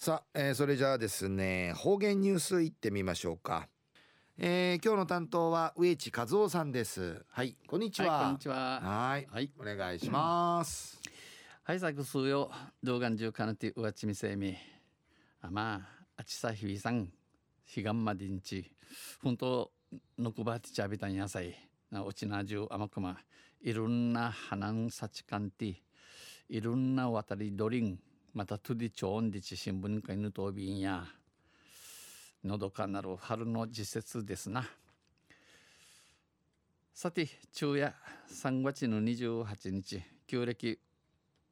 さあ、えー、それじゃあですね方言ニュースいってみましょうか、えー、今日の担当は植地和夫さんです。はいこんにちは、はい、こんにちは。はいはい。お願いします、はいさくすうよ。動画中かなてうわちみせみあまああちさひびさんひがんまでんち。ほんとのくばてちゃびたんやさいなおちなじゅうあまくま。いろんな花んさちかんていろんな渡りどりんまたトゥディチョンディチ新聞会のとびんや。のどかなる春の時節ですな。さて昼夜3月の28日。旧暦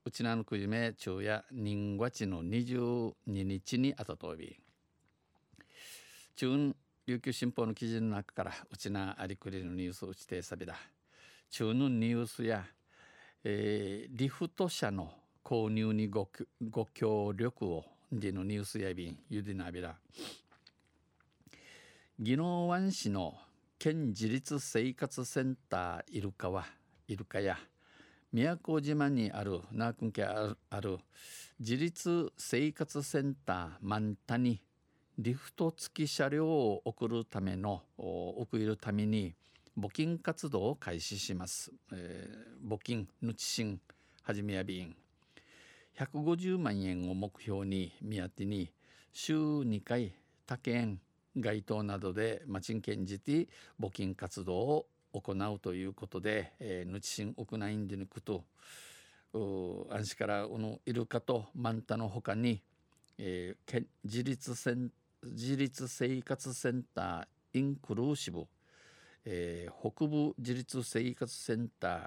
うちなのくじめ昼夜人月の22日にあたとび。中琉球新報の記事の中からうちなありくりのニュースを打ちてさびだ。中のニュースや、えー、リフト車の購入にごご協力をでのニュースやびんゆでなびら。宜野湾市の県自立生活センターイルカはイルカや宮古島にあるナークン家ある自立生活センターマンタにリフト付き車両を送るための送るために募金活動を開始します、えー、募金ぬちしんはじめやびん。150万円を目標に見当てに週2回他県街頭などで町県じて募金活動を行うということで、えー、ぬちしん行いんでぬくと安心からこのイルカとマンタのほかに、えー、自立セン自立生活センターインクルーシブ、えー、北部自立生活センター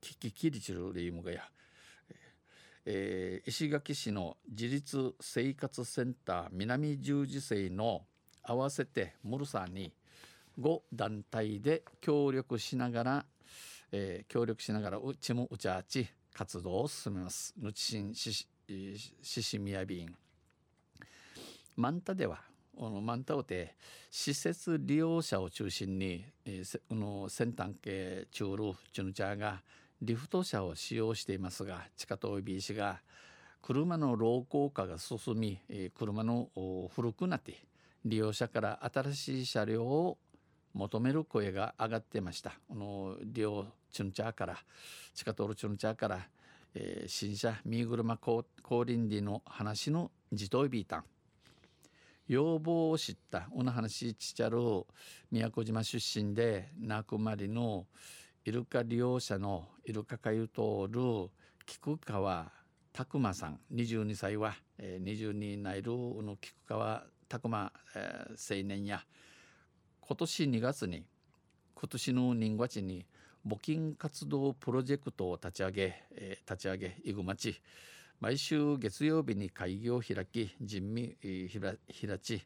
キキキリチルリームがやえー、石垣市の自立生活センター南十字星の合わせてムルサーに5団体で協力しながら、えー、協力しながらうちもうちあち活動を進めます。ぬちしんしししみやびん。マンタではこのマンタオて施設利用者を中心に、えー、この先端系チュールチュヌチャーがリフト車を使用していますが地下と B 氏が車の老朽化が進み車の古くなって利用者から新しい車両を求める声が上がってました。この利用チュンチャーから地下通るチュンチャーから、えー、新車ミーグルマ降臨時の話の自動ビータン要望を知ったこの話ちちゃる宮古島出身でナクマリのイルカ利用者のイルカ会を通る菊川拓磨さん。22歳は、えー、22ナイルの菊川拓磨、えー、青年や。今年2月に今年の人月に募金活動プロジェクトを立ち上げ、えー、立ち上げイグマチ毎週月曜日に会議を開き人民、えー、開ち、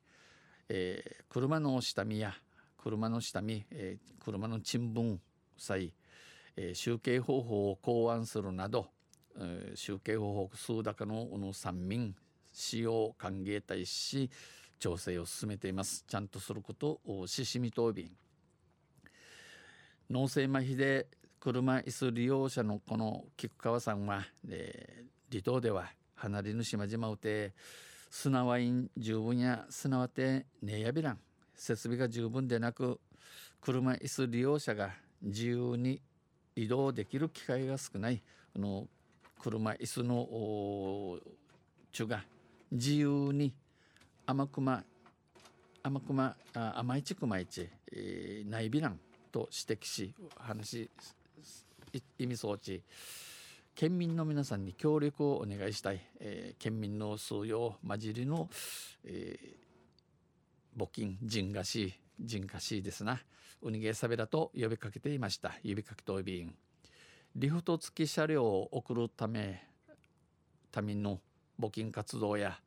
えー、車の下見や車の下見、えー、車の賃分際、えー、集計方法を考案するなど、えー、集計方法数高のの三民使用歓迎対し調整を進めています。ちゃんとすることをししみとび脳性麻痺で車椅子利用者のこの菊川さんは、えー、離島では離れぬ島々うて砂ワイン十分や砂わてねやびらん設備が十分でなく車椅子利用者が自由に移動できる機会が少ないあの車椅子の中が自由に甘くま甘くま甘いちくまいち、えー、内備欄と指摘し話意味装置県民の皆さんに協力をお願いしたい、えー、県民の数用混じりの、えー、募金人菓子人菓子ですな。ウニゲーサベラと呼びかけていました。指かけと便リフト付き車両を送るためための募金活動や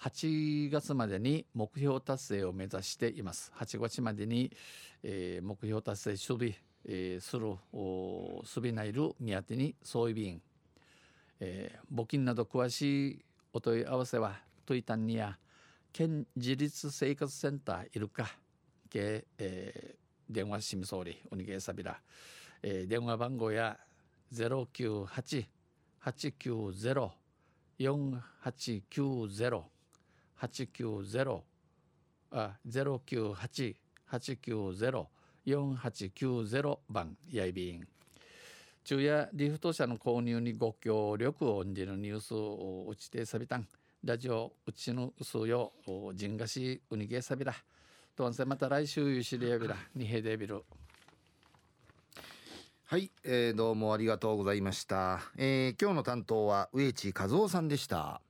8月までに目標達成を目指しています。8月までに、えー、目標達成守備、えー、する守備内る見当てに総意便、えー、募金など詳しいお問い合わせはトイタンにや県自立生活センターいるかけ、えー、電話しみ総理おにげさびら、えー、電話番号や098-890-4890 890あ098-890-4890番やいびん昼夜リフト車の購入にご協力をんじるニュースをうちてさびたんラジオうちのうすよじんがしうにげさびらとんせまた来週ゆしりやびらにへでびるはい、えーどうもありがとうございました、えー今日の担当は植地和夫さんでした